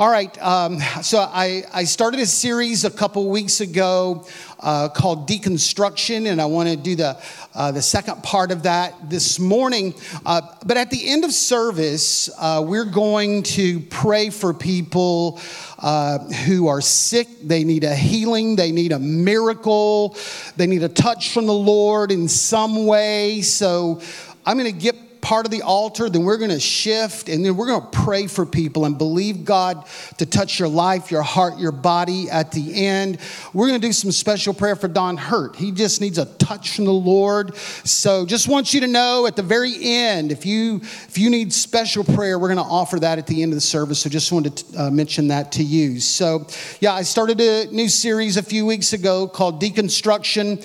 All right, um, so I, I started a series a couple weeks ago uh, called Deconstruction, and I want to do the, uh, the second part of that this morning. Uh, but at the end of service, uh, we're going to pray for people uh, who are sick. They need a healing, they need a miracle, they need a touch from the Lord in some way. So I'm going to get part of the altar, then we're going to shift and then we're going to pray for people and believe God to touch your life, your heart, your body at the end. We're going to do some special prayer for Don Hurt. He just needs a touch from the Lord. So just want you to know at the very end, if you if you need special prayer, we're going to offer that at the end of the service. So just wanted to uh, mention that to you. So yeah, I started a new series a few weeks ago called Deconstruction.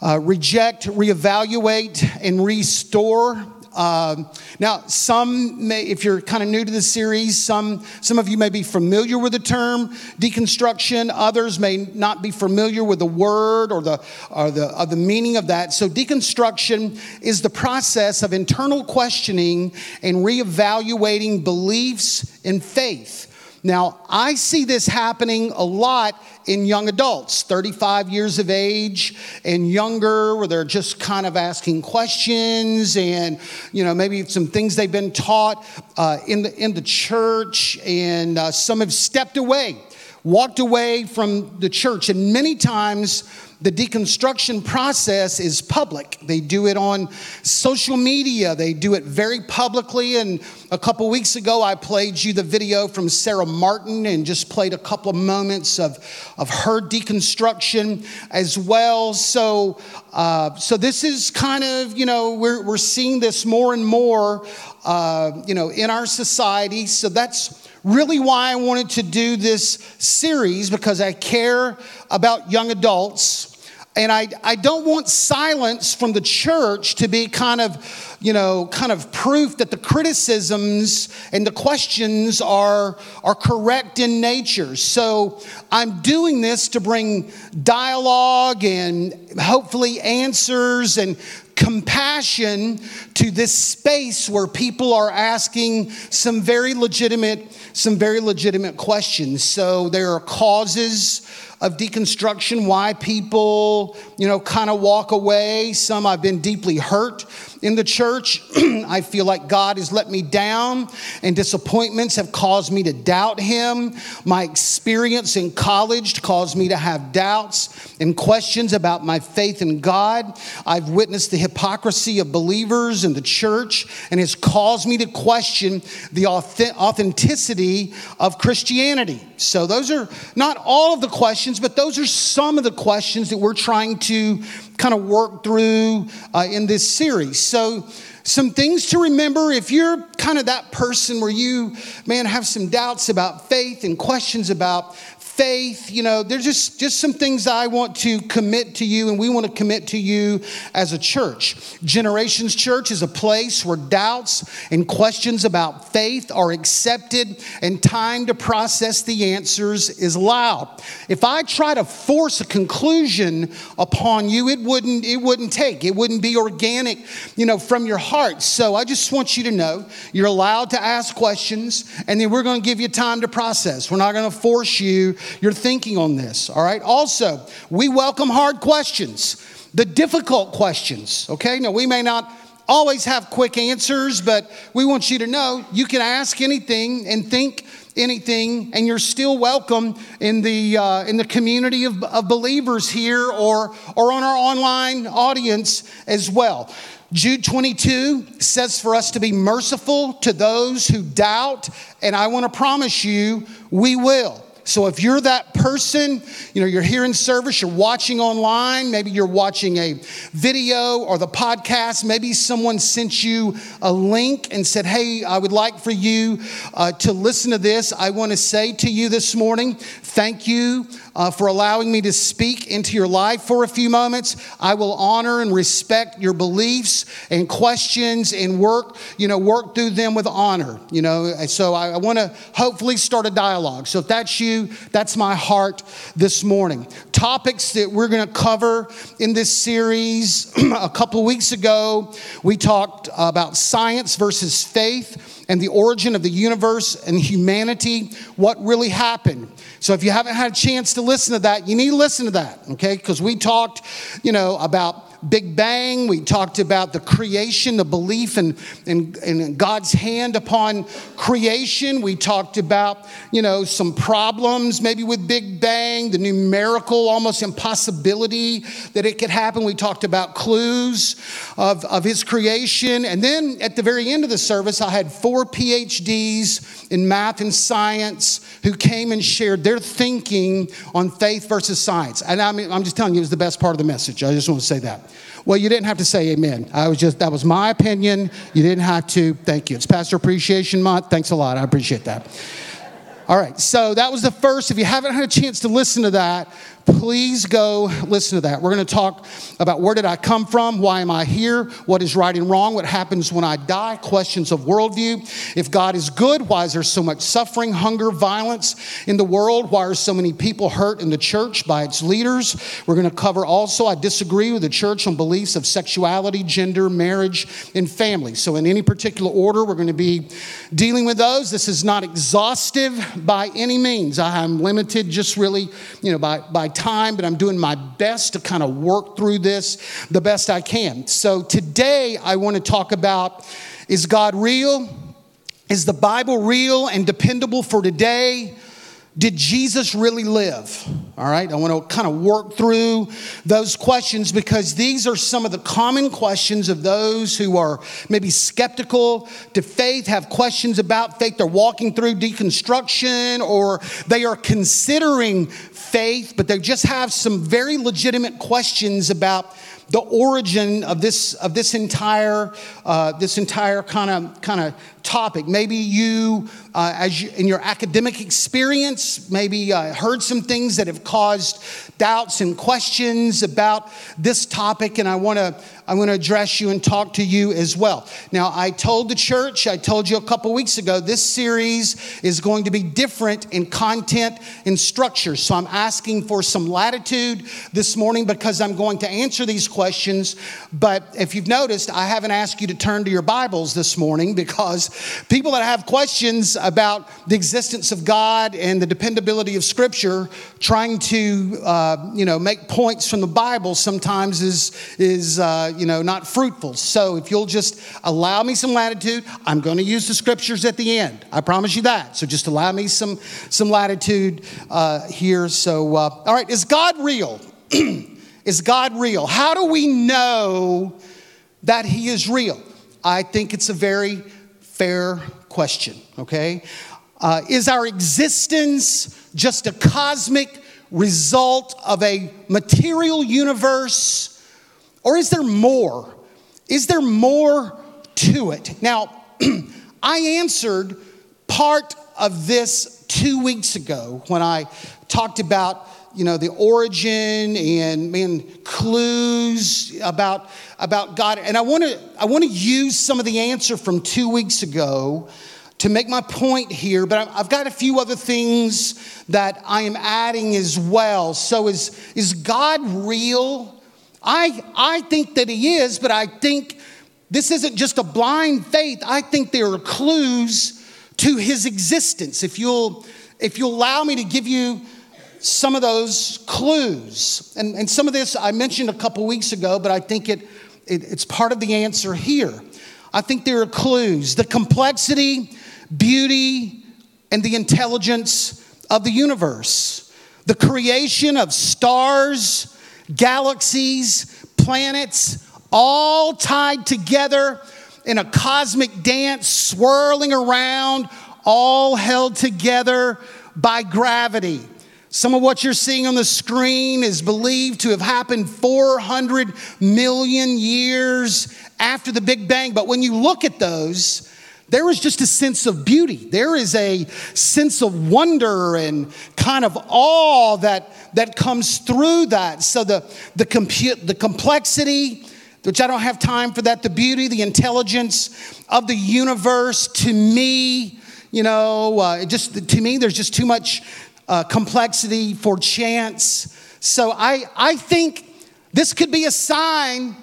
Uh, reject, reevaluate, and restore. Um, now, some may, if you're kind of new to the series, some, some of you may be familiar with the term deconstruction. Others may not be familiar with the word or the, or the, or the meaning of that. So, deconstruction is the process of internal questioning and reevaluating beliefs and faith. Now, I see this happening a lot in young adults, 35 years of age and younger, where they're just kind of asking questions and, you know, maybe some things they've been taught uh, in, the, in the church, and uh, some have stepped away, walked away from the church, and many times the deconstruction process is public. They do it on social media, they do it very publicly. And a couple weeks ago, I played you the video from Sarah Martin and just played a couple of moments of, of her deconstruction as well. So, uh, so this is kind of, you know, we're, we're seeing this more and more, uh, you know, in our society. So that's really why I wanted to do this series because I care about young adults and I, I don't want silence from the church to be kind of, you know, kind of proof that the criticisms and the questions are, are correct in nature. So I'm doing this to bring dialogue and hopefully answers and compassion to this space where people are asking some very legitimate some very legitimate questions so there are causes of deconstruction, why people, you know, kind of walk away. Some I've been deeply hurt in the church. I feel like God has let me down, and disappointments have caused me to doubt Him. My experience in college caused me to have doubts and questions about my faith in God. I've witnessed the hypocrisy of believers in the church and has caused me to question the authenticity of Christianity. So, those are not all of the questions, but those are some of the questions that we're trying to kind of work through uh, in this series. So, some things to remember if you're kind of that person where you, man, have some doubts about faith and questions about faith you know there's just just some things i want to commit to you and we want to commit to you as a church. Generations church is a place where doubts and questions about faith are accepted and time to process the answers is allowed if i try to force a conclusion upon you it wouldn't it wouldn't take. It wouldn't be organic you know from your heart. So i just want you to know you're allowed to ask questions and then we're going to give you time to process. We're not going to force you your thinking on this, all right? Also, we welcome hard questions, the difficult questions, okay? Now, we may not always have quick answers, but we want you to know you can ask anything and think anything, and you're still welcome in the, uh, in the community of, of believers here or, or on our online audience as well. Jude 22 says for us to be merciful to those who doubt, and I want to promise you we will. So if you're that person, you know, you're here in service, you're watching online, maybe you're watching a video or the podcast, maybe someone sent you a link and said, Hey, I would like for you uh, to listen to this. I want to say to you this morning, thank you uh, for allowing me to speak into your life for a few moments. I will honor and respect your beliefs and questions and work, you know, work through them with honor, you know. So I, I want to hopefully start a dialogue. So if that's you, that's my heart this morning. Topics that we're going to cover in this series. a couple weeks ago, we talked about science versus faith and the origin of the universe and humanity, what really happened. So if you haven't had a chance to listen to that, you need to listen to that, okay? Because we talked, you know, about Big Bang. We talked about the creation, the belief in, in, in, God's hand upon creation. We talked about, you know, some problems maybe with Big Bang, the numerical almost impossibility that it could happen. We talked about clues of, of his creation. And then at the very end of the service, I had four PhDs in math and science who came and shared their thinking on faith versus science. And I mean, I'm just telling you, it was the best part of the message. I just want to say that. Well, you didn't have to say amen. I was just, that was my opinion. You didn't have to. Thank you. It's Pastor Appreciation Month. Thanks a lot. I appreciate that. All right, so that was the first. If you haven't had a chance to listen to that, please go listen to that. We're going to talk about where did I come from? Why am I here? What is right and wrong? What happens when I die? Questions of worldview. If God is good, why is there so much suffering, hunger, violence in the world? Why are so many people hurt in the church by its leaders? We're going to cover also, I disagree with the church on beliefs of sexuality, gender, marriage, and family. So, in any particular order, we're going to be dealing with those. This is not exhaustive by any means. I am limited just really, you know, by, by time, but I'm doing my best to kind of work through this the best I can. So today I want to talk about is God real? Is the Bible real and dependable for today? Did Jesus really live? All right, I want to kind of work through those questions because these are some of the common questions of those who are maybe skeptical to faith, have questions about faith. They're walking through deconstruction or they are considering faith, but they just have some very legitimate questions about the origin of this of this entire uh, this entire kind of kind of topic. Maybe you, uh, as you, in your academic experience, maybe uh, heard some things that have caused doubts and questions about this topic, and I want to I want to address you and talk to you as well. Now, I told the church, I told you a couple weeks ago, this series is going to be different in content and structure. So I'm asking for some latitude this morning because I'm going to answer these questions. But if you've noticed, I haven't asked you to turn to your Bibles this morning because people that have questions about the existence of God and the dependability of Scripture, trying to uh, you know make points from the Bible sometimes is is uh, you know not fruitful. So if you'll just allow me some latitude, I'm going to use the Scriptures at the end. I promise you that. So just allow me some some latitude uh, here. So uh, all right, is God real? is God real? How do we know that He is real? I think it's a very fair question, okay? Uh, is our existence just a cosmic result of a material universe? Or is there more? Is there more to it? Now, I answered part of this two weeks ago when I talked about you know the origin and man clues about about god. And i want to i want to use some of the answer from two weeks ago to make my point here but i've got a few other things that i am adding as well. So is is god real? I i think that he is but i think this isn't just a blind faith. I think there are clues to his existence. If you'll if you'll allow me to give you some of those clues. And, and some of this I mentioned a couple weeks ago, but I think it, it, it's part of the answer here. I think there are clues. The complexity, beauty, and the intelligence of the universe, the creation of stars, galaxies, planets, all tied together in a cosmic dance, swirling around, all held together by gravity. Some of what you're seeing on the screen is believed to have happened 400 million years after the Big Bang. But when you look at those, there is just a sense of beauty. There is a sense of wonder and kind of awe that, that comes through that. So the, the, compu- the complexity, which I don't have time for that, the beauty, the intelligence of the universe, to me, you know, uh, just to me, there's just too much uh, complexity for chance. So I, I think this could be a sign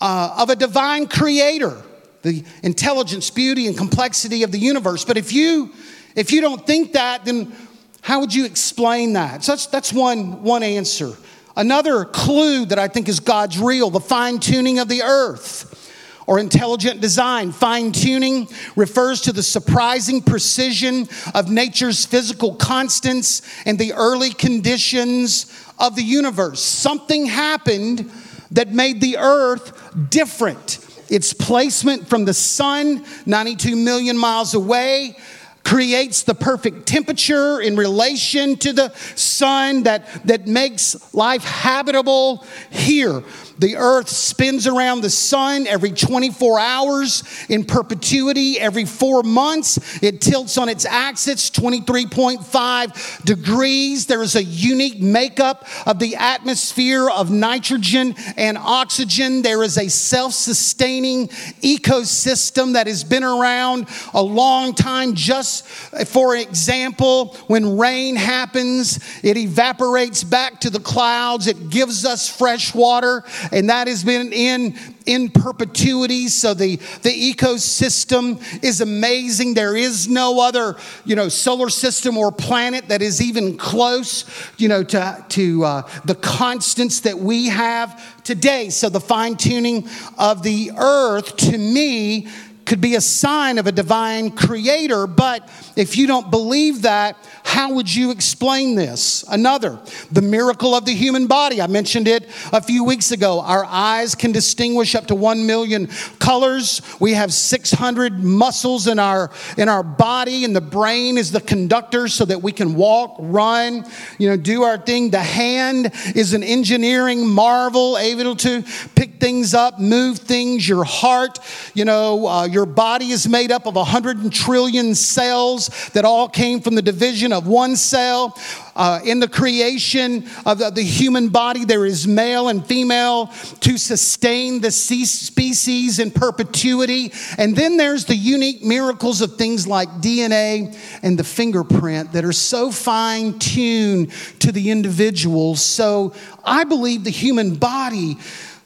uh, of a divine creator the intelligence, beauty, and complexity of the universe. But if you if you don't think that, then how would you explain that? So that's, that's one, one answer. Another clue that I think is God's real, the fine tuning of the earth or intelligent design. Fine tuning refers to the surprising precision of nature's physical constants and the early conditions of the universe. Something happened that made the earth different its placement from the sun, 92 million miles away, creates the perfect temperature in relation to the sun that, that makes life habitable here. The earth spins around the sun every 24 hours in perpetuity. Every four months, it tilts on its axis 23.5 degrees. There is a unique makeup of the atmosphere of nitrogen and oxygen. There is a self sustaining ecosystem that has been around a long time. Just for example, when rain happens, it evaporates back to the clouds, it gives us fresh water and that has been in in perpetuity. So the the ecosystem is amazing. There is no other you know solar system or planet that is even close you know to to uh, the constants that we have today. So the fine tuning of the earth to me could be a sign of a divine creator, but if you don't believe that, how would you explain this? Another, the miracle of the human body. I mentioned it a few weeks ago. Our eyes can distinguish up to 1 million colors. We have 600 muscles in our in our body and the brain is the conductor so that we can walk, run, you know, do our thing. The hand is an engineering marvel able to pick things up, move things. Your heart, you know, uh, your body is made up of 100 trillion cells that all came from the division of one cell. Uh, in the creation of the, the, human body, there is male and female to sustain the species in perpetuity. And then there's the unique miracles of things like DNA and the fingerprint that are so fine tuned to the individual. So I believe the human body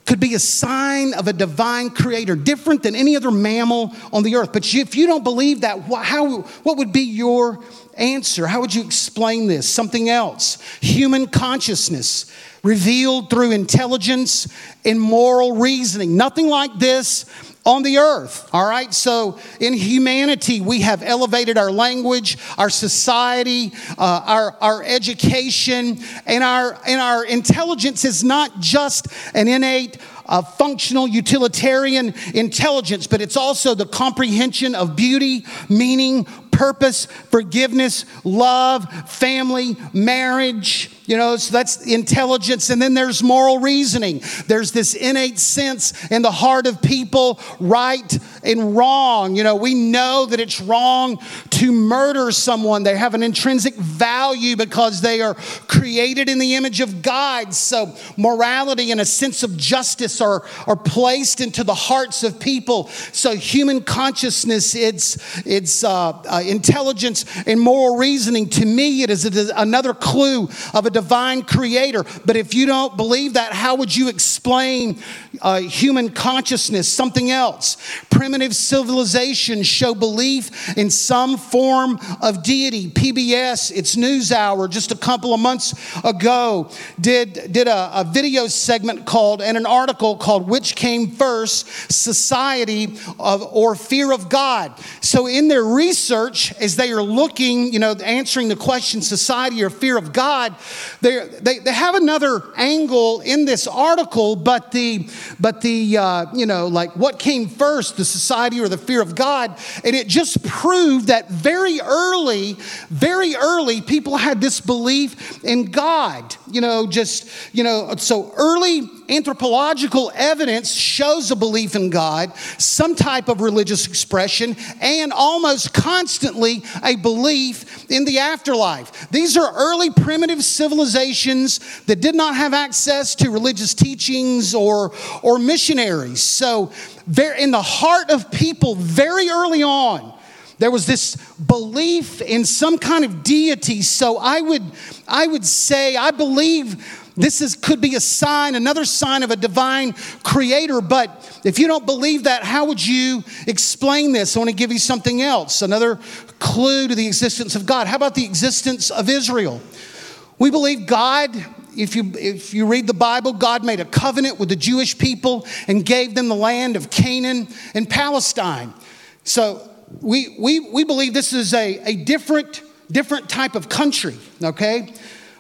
could be a sign of a divine creator, different than any other mammal on the earth. But if you don't believe that, how, what would be your answer? How would you explain this? Something else. Human consciousness revealed through intelligence and moral reasoning. Nothing like this on the earth. All right. So in humanity, we have elevated our language, our society, uh, our, our education, and our, and our intelligence is not just an innate uh, functional utilitarian intelligence, but it's also the comprehension of beauty, meaning, purpose, forgiveness, love, family, marriage. You know, so that's intelligence. And then there's moral reasoning. There's this innate sense in the heart of people, right and wrong. You know, we know that it's wrong to murder someone. They have an intrinsic value because they are created in the image of God. So morality and a sense of justice are, are placed into the hearts of people. So human consciousness, it's, it's uh, uh, intelligence and moral reasoning. To me, it is another clue of a divine creator. But if you don't believe that, how would you explain uh, human consciousness? Something else. Primitive civilizations show belief in some form of deity. PBS, its NewsHour, just a couple of months ago, did, did a, a video segment called, and an article called Which Came First Society of, or Fear of God. So, in their research, as they are looking, you know, answering the question, society or fear of God, they, they have another angle in this article, but the, but the, uh, you know, like what came first, the society or the fear of God. And it just proved that very early, very early, people had this belief in God. You know, just, you know, so early anthropological evidence shows a belief in God, some type of religious expression, and almost constantly a belief in the afterlife. These are early primitive civilizations that did not have access to religious teachings or, or missionaries. So, in the heart of people, very early on, there was this belief in some kind of deity. So I would, I would say, I believe this is, could be a sign, another sign of a divine creator. But if you don't believe that, how would you explain this? I want to give you something else, another clue to the existence of God. How about the existence of Israel? We believe God if you, if you read the Bible, God made a covenant with the Jewish people and gave them the land of Canaan and Palestine. So we, we, we believe this is a, a different, different type of country, okay?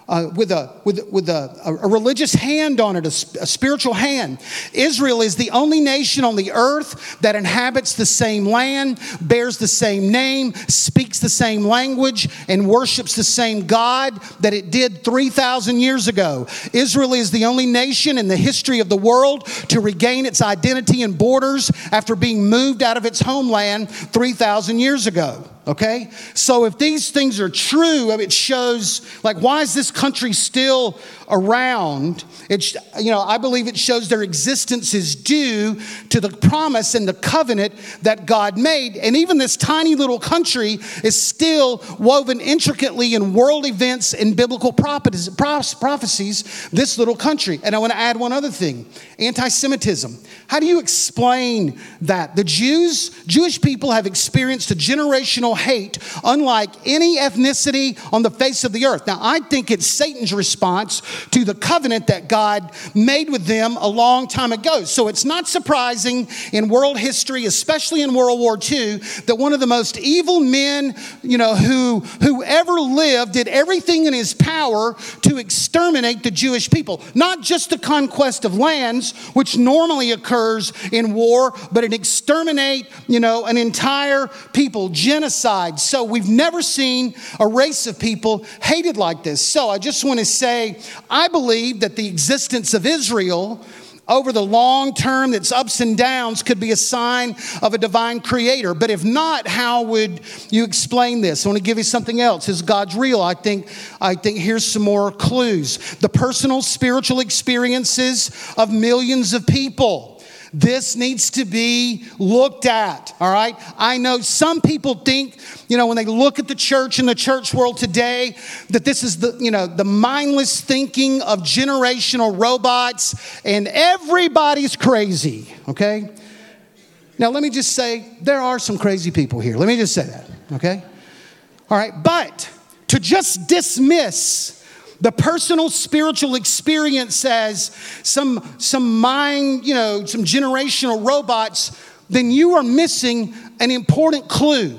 Uh, with, a, with, with a, a, religious hand on it, a, a spiritual hand. Israel is the only nation on the earth that inhabits the same land, bears the same name, speaks the same language, and worships the same God that it did 3,000 years ago. Israel is the only nation in the history of the world to regain its identity and borders after being moved out of its homeland 3,000 years ago. Okay? So if these things are true, it shows, like, why is this country still around? It, you know, I believe it shows their existence is due to the promise and the covenant that God made. And even this tiny little country is still woven intricately in world events and biblical prophecies, this little country. And I want to add one other thing anti Semitism. How do you explain that? The Jews, Jewish people have experienced a generational hate unlike any ethnicity on the face of the earth. Now, I think it's Satan's response to the covenant that God made with them a long time ago. So it's not surprising in world history, especially in World War II, that one of the most evil men, you know, who, who ever lived did everything in his power to exterminate the Jewish people. Not just the conquest of lands, which normally occurs in war, but an exterminate, you know, an entire people, genocide. So we've never seen a race of people hated like this. So I just want to say, I believe that the existence of Israel over the long term, its ups and downs, could be a sign of a divine creator. But if not, how would you explain this? I want to give you something else. Is God's real? I think, I think here's some more clues. The personal spiritual experiences of millions of people this needs to be looked at, all right? I know some people think, you know, when they look at the church and the church world today, that this is the, you know, the mindless thinking of generational robots and everybody's crazy, okay? Now, let me just say, there are some crazy people here. Let me just say that, okay? All right, but to just dismiss the personal spiritual experience as some, some mind, you know, some generational robots, then you are missing an important clue.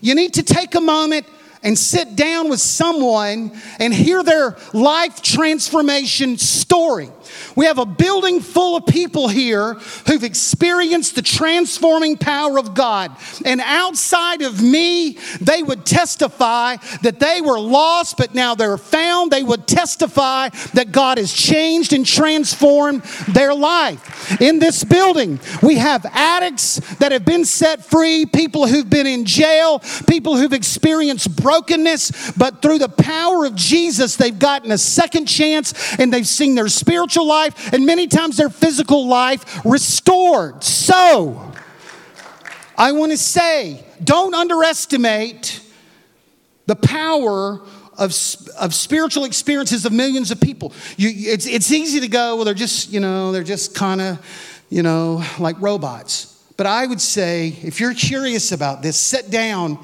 You need to take a moment and sit down with someone and hear their life transformation story. We have a building full of people here who've experienced the transforming power of God. And outside of me, they would testify that they were lost, but now they're found. They would testify that God has changed and transformed their life. In this building, we have addicts that have been set free, people who've been in jail, people who've experienced brokenness, but through the power of Jesus, they've gotten a second chance and they've seen their spiritual life and many times their physical life restored. So, I want to say, don't underestimate the power of, of spiritual experiences of millions of people. You, it's, it's easy to go, well, they're just, you know, they're just kind of, you know, like robots. But I would say, if you're curious about this, sit down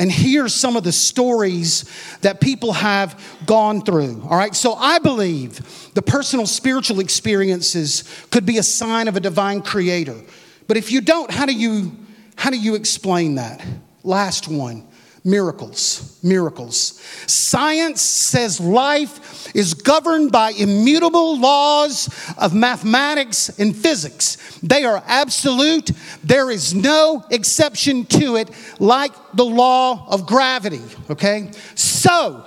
and hear some of the stories that people have gone through. All right, so I believe the personal spiritual experiences could be a sign of a divine creator. But if you don't, how do you how do you explain that? Last one. Miracles, miracles. Science says life is governed by immutable laws of mathematics and physics. They are absolute. There is no exception to it, like the law of gravity, okay? So,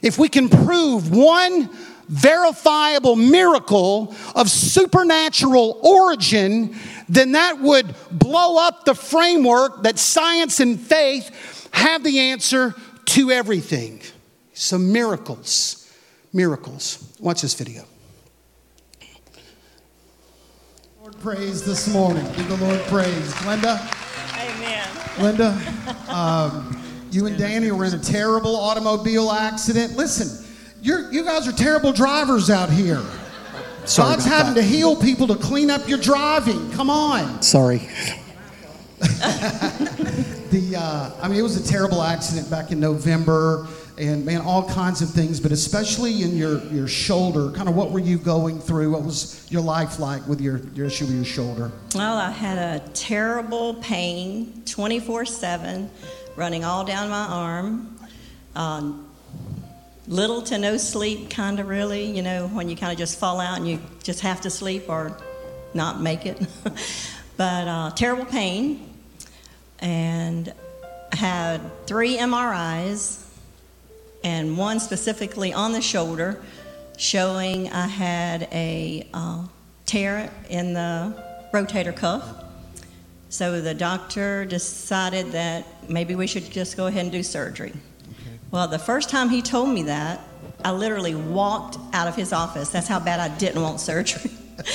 if we can prove one verifiable miracle of supernatural origin, then that would blow up the framework that science and faith have the answer to everything. Some miracles. Miracles. Watch this video. Lord praise this morning. Give the Lord praise. Glenda? Amen. Linda, um, you and Danny were in a terrible automobile accident. Listen, you're, you guys are terrible drivers out here. Sorry God's having that. to heal people to clean up your driving. Come on. Sorry. The, uh, I mean, it was a terrible accident back in November, and man, all kinds of things, but especially in your, your shoulder. Kind of what were you going through? What was your life like with your, your issue with your shoulder? Well, I had a terrible pain 24 7 running all down my arm. Um, little to no sleep, kind of really, you know, when you kind of just fall out and you just have to sleep or not make it. but uh, terrible pain. And had three MRIs and one specifically on the shoulder showing I had a uh, tear in the rotator cuff. So the doctor decided that maybe we should just go ahead and do surgery. Well, the first time he told me that, I literally walked out of his office. That's how bad I didn't want surgery.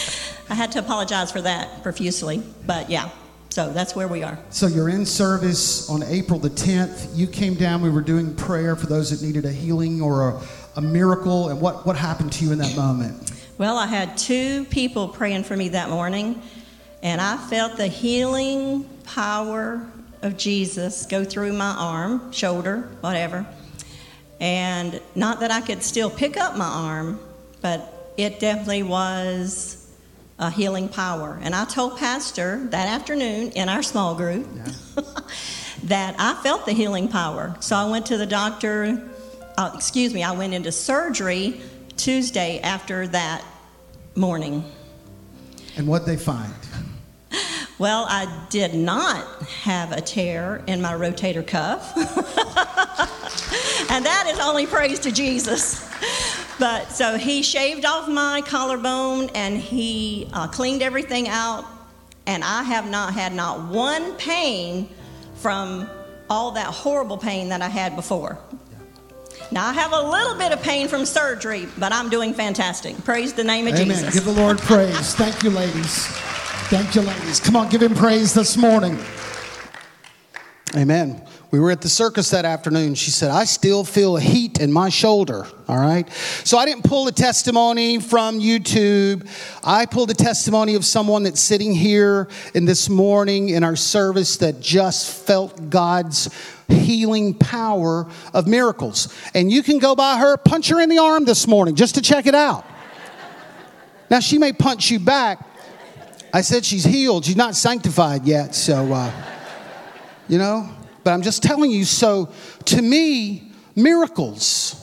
I had to apologize for that profusely, but yeah, so that's where we are. So you're in service on April the 10th. You came down. We were doing prayer for those that needed a healing or a, a miracle. And what, what happened to you in that moment? Well, I had two people praying for me that morning, and I felt the healing power of Jesus go through my arm, shoulder, whatever. And not that I could still pick up my arm, but it definitely was a healing power. And I told Pastor that afternoon in our small group that I felt the healing power. So I went to the doctor, uh, excuse me, I went into surgery Tuesday after that morning. And what they find? Well, I did not have a tear in my rotator cuff. and that is only praise to Jesus. But so he shaved off my collarbone and he uh, cleaned everything out. And I have not had not one pain from all that horrible pain that I had before. Now, I have a little bit of pain from surgery, but I'm doing fantastic. Praise the name of Amen. Jesus. Give the Lord praise. Thank you, ladies. Thank you, ladies. Come on, give him praise this morning. Amen. We were at the circus that afternoon. She said, I still feel a heat in my shoulder. All right. So I didn't pull a testimony from YouTube. I pulled a testimony of someone that's sitting here in this morning in our service that just felt God's healing power of miracles. And you can go by her, punch her in the arm this morning just to check it out. Now, she may punch you back. I said she's healed. She's not sanctified yet. So, uh, you know, but I'm just telling you. So, to me, miracles,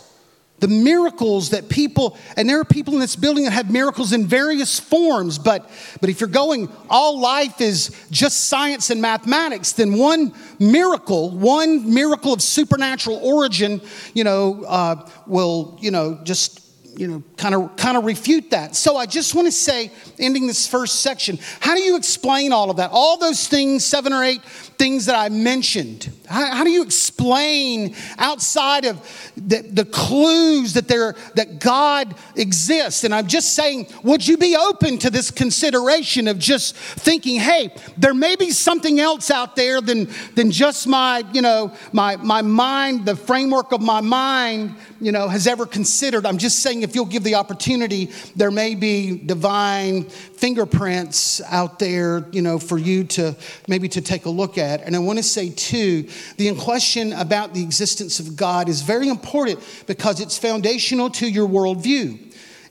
the miracles that people, and there are people in this building that have miracles in various forms, but, but if you're going, all life is just science and mathematics, then one miracle, one miracle of supernatural origin, you know, uh, will, you know, just you know, kind of kind of refute that. So I just want to say, ending this first section, how do you explain all of that? All those things, seven or eight things that I mentioned. How, how do you explain outside of the, the clues that there that God exists? And I'm just saying, would you be open to this consideration of just thinking, hey, there may be something else out there than than just my, you know, my my mind, the framework of my mind, you know, has ever considered. I'm just saying if you'll give the opportunity, there may be divine fingerprints out there, you know, for you to maybe to take a look at. And I want to say too, the question about the existence of God is very important because it's foundational to your worldview.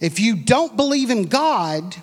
If you don't believe in God,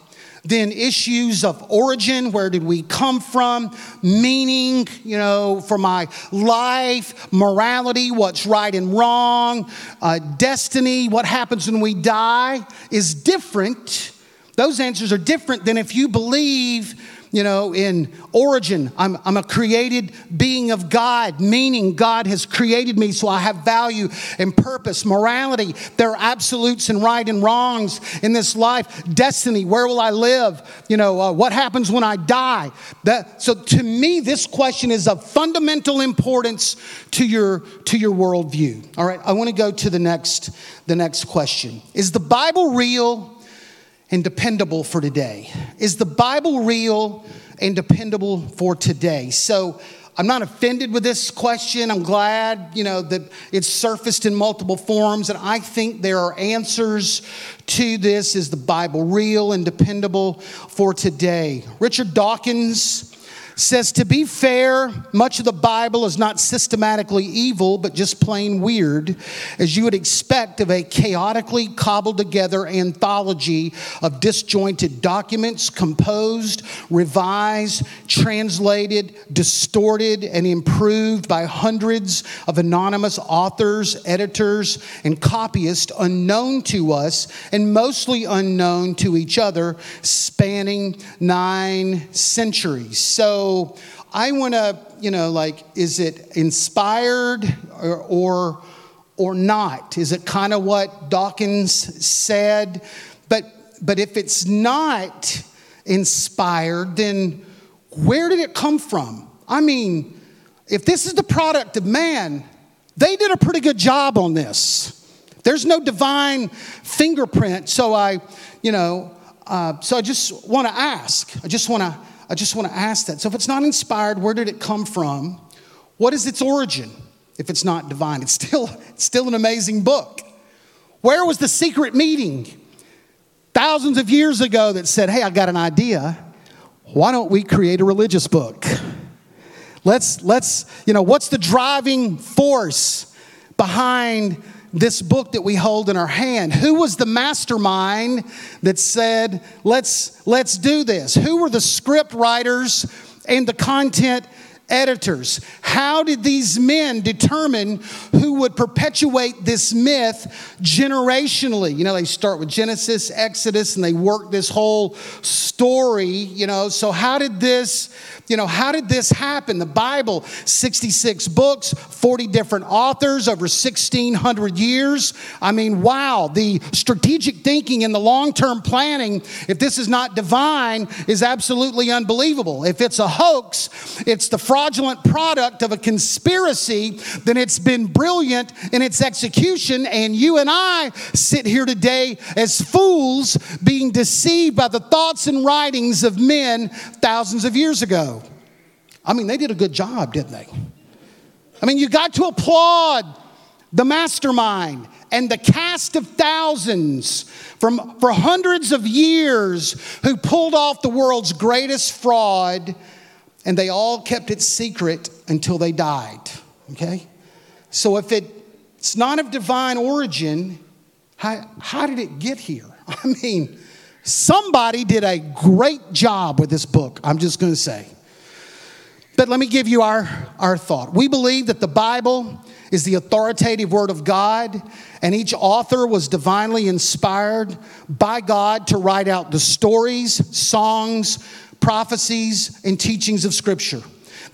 then issues of origin where did we come from, meaning, you know, for my life, morality, what's right and wrong, uh, destiny, what happens when we die is different. Those answers are different than if you believe you know, in origin, I'm, I'm a created being of God, meaning God has created me so I have value and purpose. Morality, there are absolutes and right and wrongs in this life. Destiny, where will I live? You know, uh, what happens when I die? That, so to me, this question is of fundamental importance to your, to your worldview. All right, I want to go to the next, the next question. Is the Bible real? And dependable for today? Is the Bible real and dependable for today? So I'm not offended with this question. I'm glad, you know, that it's surfaced in multiple forms, and I think there are answers to this. Is the Bible real and dependable for today? Richard Dawkins says to be fair, much of the Bible is not systematically evil, but just plain weird, as you would expect of a chaotically cobbled together anthology of disjointed documents, composed, revised, translated, distorted, and improved by hundreds of anonymous authors, editors, and copyists unknown to us and mostly unknown to each other, spanning nine centuries. So, so I want to, you know, like, is it inspired or, or, or not? Is it kind of what Dawkins said? But, but if it's not inspired, then where did it come from? I mean, if this is the product of man, they did a pretty good job on this. There's no divine fingerprint. So I, you know, uh, so I just want to ask. I just want to I just want to ask that. So, if it's not inspired, where did it come from? What is its origin if it's not divine? It's still, it's still an amazing book. Where was the secret meeting thousands of years ago that said, hey, I got an idea? Why don't we create a religious book? Let's, let's, you know, what's the driving force behind this book that we hold in our hand. Who was the mastermind that said, let's, let's do this? Who were the script writers and the content editors. How did these men determine who would perpetuate this myth generationally? You know, they start with Genesis, Exodus, and they work this whole story, you know. So, how did this, you know, how did this happen? The Bible, 66 books, 40 different authors over 1,600 years. I mean, wow, the strategic thinking and the long term planning, if this is not divine, is absolutely unbelievable. If it's a hoax, it's the fraudulent product of a conspiracy, then it's been brilliant in its execution. And you and I sit here today as fools being deceived by the thoughts and writings of men thousands of years ago. I mean, they did a good job, didn't they? I mean, you got to applaud the mastermind and the cast of thousands from for hundreds of years who pulled off the world's greatest fraud and they all kept it secret until they died. Okay? So if it, it's not of divine origin, how, how did it get here? I mean, somebody did a great job with this book, I'm just going to say. But let me give you our, our thought. We believe that the Bible is the authoritative word of God, and each author was divinely inspired by God to write out the stories, songs, prophecies, and teachings of Scripture.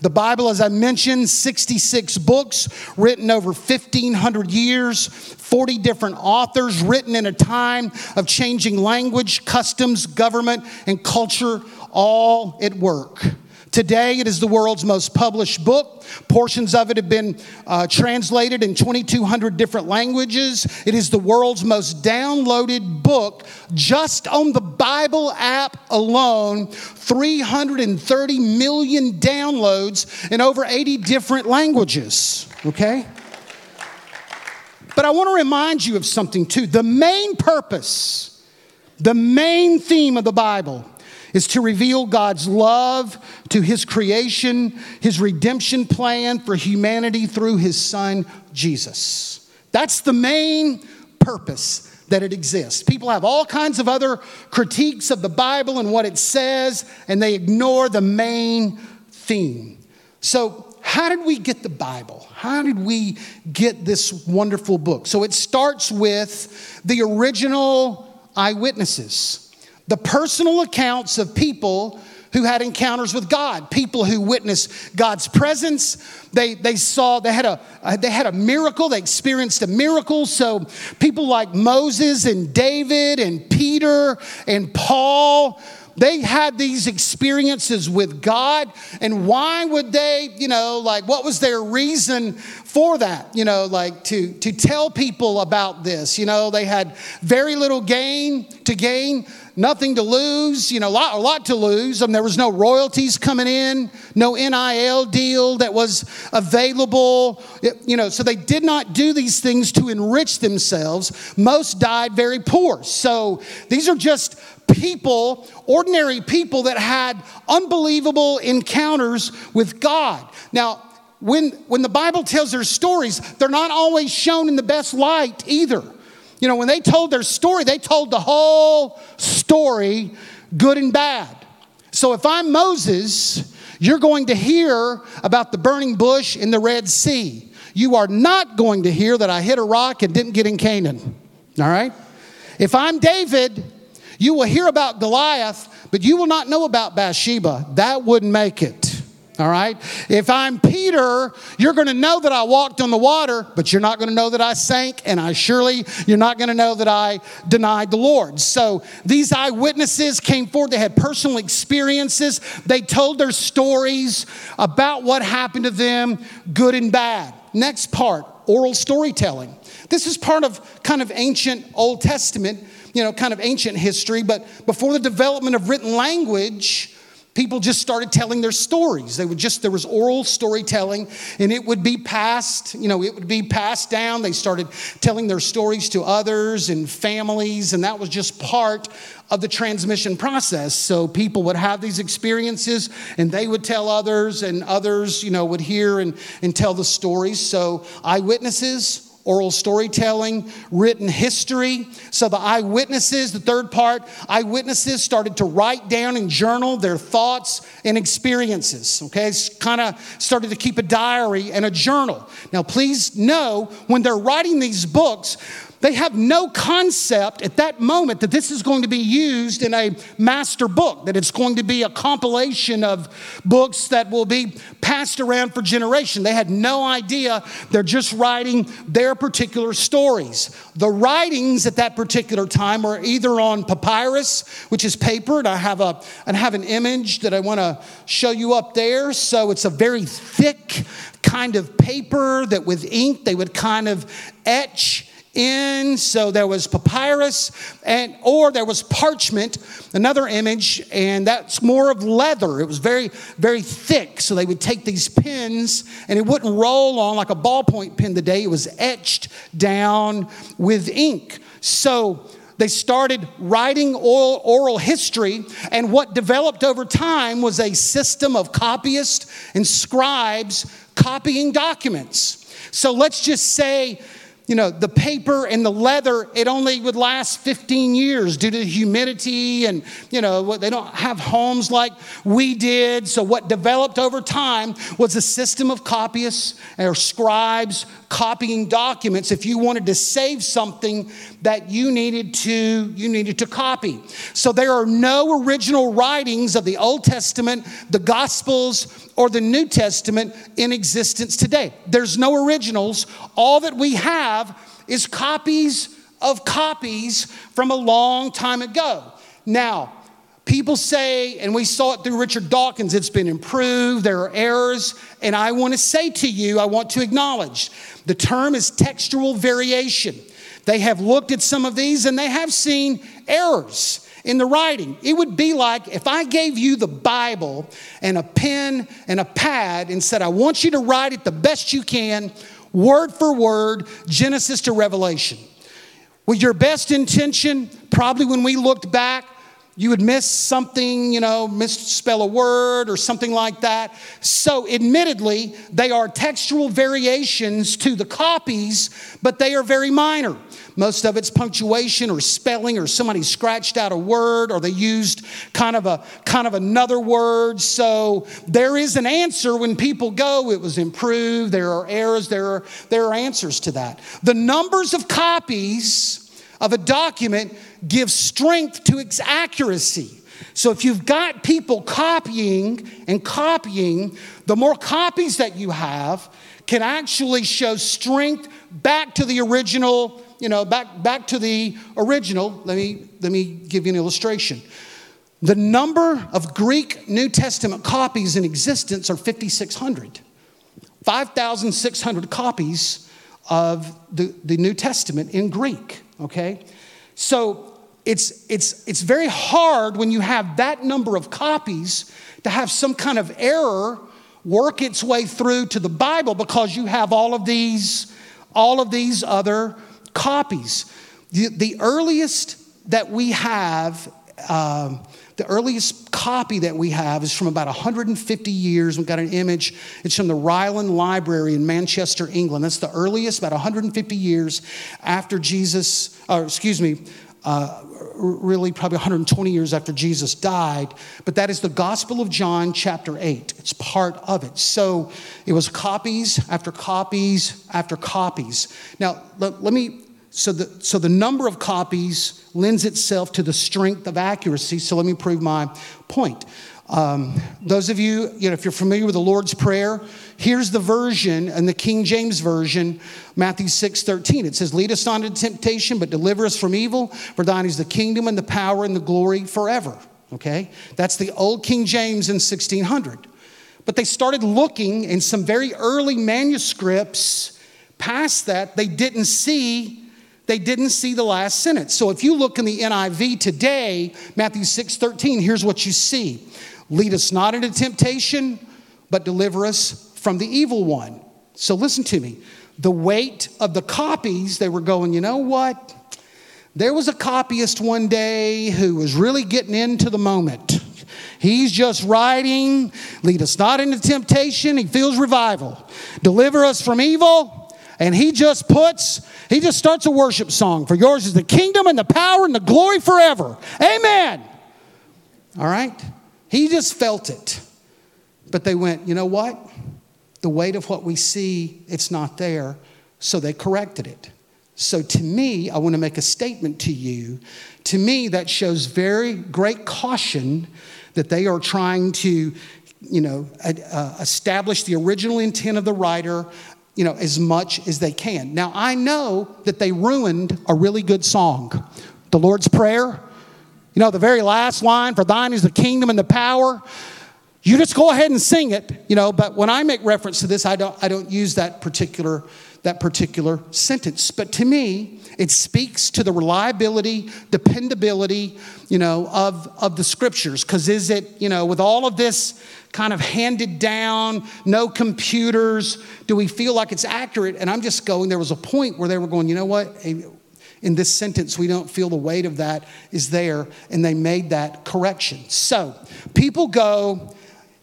The Bible, as I mentioned, 66 books written over 1,500 years, 40 different authors written in a time of changing language, customs, government, and culture all at work. Today, it is the world's most published book. Portions of it have been uh, translated in 2,200 different languages. It is the world's most downloaded book just on the Bible app alone. 330 million downloads in over 80 different languages. Okay? But I want to remind you of something too. The main purpose, the main theme of the Bible is to reveal God's love to his creation, his redemption plan for humanity through his son, Jesus. That's the main purpose that it exists. People have all kinds of other critiques of the Bible and what it says, and they ignore the main theme. So, how did we get the Bible? How did we get this wonderful book? So, it starts with the original eyewitnesses, the personal accounts of people who had encounters with God, people who witnessed God's presence. They, they saw, they had, a, uh, they had a miracle, they experienced a miracle. So people like Moses and David and Peter and Paul, they had these experiences with God. And why would they, you know, like what was their reason for that, you know, like to, to tell people about this? You know, they had very little gain to gain nothing to lose, you know, a lot, a lot to lose. I mean, there was no royalties coming in, no NIL deal that was available, you know, so they did not do these things to enrich themselves. Most died very poor. So these are just people, ordinary people that had unbelievable encounters with God. Now, when, when the Bible tells their stories, they're not always shown in the best light either. You know, when they told their story, they told the whole story, good and bad. So if I'm Moses, you're going to hear about the burning bush in the Red Sea. You are not going to hear that I hit a rock and didn't get in Canaan. All right? If I'm David, you will hear about Goliath, but you will not know about Bathsheba. That wouldn't make it. All right? If I'm Peter, you're going to know that I walked on the water, but you're not going to know that I sank, and I surely, you're not going to know that I denied the Lord. So these eyewitnesses came forward. They had personal experiences. They told their stories about what happened to them, good and bad. Next part oral storytelling. This is part of kind of ancient Old Testament, you know, kind of ancient history, but before the development of written language, people just started telling their stories. They would just there was oral storytelling and it would be passed you know it would be passed down. They started telling their stories to others and families and that was just part of the transmission process. So people would have these experiences and they would tell others and others you know would hear and, and tell the stories. So eyewitnesses oral storytelling, written history. So the eyewitnesses, the third part, eyewitnesses started to write down and journal their thoughts and experiences. Okay, kind of started to keep a diary and a journal. Now, please know when they're writing these books, they have no concept at that moment that this is going to be used in a master book, that it's going to be a compilation of books that will be passed around for generation. They had no idea. They're just writing their particular stories. The writings at that particular time were either on papyrus, which is paper, and I have a and have an image that I want to show you up there. So it's a very thick kind of paper that with ink they would kind of etch in. So there was papyrus and or there was parchment another image and that's more of leather. It was very very thick. So they would take these pins and it wouldn't roll on like a ballpoint pen today. It was etched down with ink. So they started writing oral, oral history, and what developed over time was a system of copyists and scribes copying documents. So let's just say you know, the paper and the leather, it only would last 15 years due to the humidity and, you know, they don't have homes like we did. So, what developed over time was a system of copyists or scribes copying documents if you wanted to save something that you needed to you needed to copy. So there are no original writings of the Old Testament, the Gospels, or the New Testament in existence today. There's no originals. All that we have is copies of copies from a long time ago. Now, people say, and we saw it through Richard Dawkins, it's been improved, there are errors, and I want to say to you, I want to acknowledge the term is textual variation. They have looked at some of these and they have seen errors in the writing. It would be like if I gave you the Bible and a pen and a pad and said, I want you to write it the best you can, word for word, Genesis to Revelation. With your best intention, probably when we looked back, you would miss something, you know, misspell a word or something like that. So, admittedly, they are textual variations to the copies, but they are very minor. Most of it's punctuation or spelling, or somebody scratched out a word, or they used kind of a kind of another word. So there is an answer when people go. It was improved. There are errors. There are there are answers to that. The numbers of copies of a document gives strength to its accuracy. So if you've got people copying and copying, the more copies that you have can actually show strength back to the original, you know, back, back to the original. Let me, let me give you an illustration. The number of Greek New Testament copies in existence are 5,600. 5,600 copies of the, the New Testament in Greek, okay? So it's, it's, it's very hard when you have that number of copies to have some kind of error work its way through to the Bible because you have all of these, all of these other copies. The, the earliest that we have, um, the earliest copy that we have is from about 150 years. We've got an image. It's from the Ryland Library in Manchester, England. That's the earliest, about 150 years after Jesus, or excuse me, uh, really probably 120 years after Jesus died, but that is the Gospel of John, chapter 8. It's part of it. So it was copies after copies after copies. Now, let, let me so the, so the number of copies lends itself to the strength of accuracy. So let me prove my point. Um, those of you, you know, if you're familiar with the Lord's Prayer, here's the version and the King James Version, Matthew 6 13. It says, Lead us not into temptation, but deliver us from evil. For thine is the kingdom and the power and the glory forever. Okay? That's the old King James in 1600. But they started looking in some very early manuscripts past that, they didn't see they didn't see the last sentence. So if you look in the NIV today, Matthew 6 13, here's what you see Lead us not into temptation, but deliver us from the evil one. So listen to me. The weight of the copies, they were going, you know what? There was a copyist one day who was really getting into the moment. He's just writing, lead us not into temptation. He feels revival. Deliver us from evil and he just puts, he just starts a worship song. For yours is the kingdom and the power and the glory forever. Amen. All right? He just felt it. But they went, you know what? The weight of what we see, it's not there. So they corrected it. So to me, I want to make a statement to you. To me, that shows very great caution that they are trying to you know, establish the original intent of the writer, you know, as much as they can. Now, I know that they ruined a really good song. The Lord's Prayer, you know, the very last line, for thine is the kingdom and the power. You just go ahead and sing it, you know, but when I make reference to this, I don't, I don't use that particular, that particular sentence. But to me, it speaks to the reliability, dependability, you know, of, of the scriptures. Because is it, you know, with all of this kind of handed down, no computers, do we feel like it's accurate? And I'm just going, there was a point where they were going, you know what? In this sentence, we don't feel the weight of that is there. And they made that correction. So people go,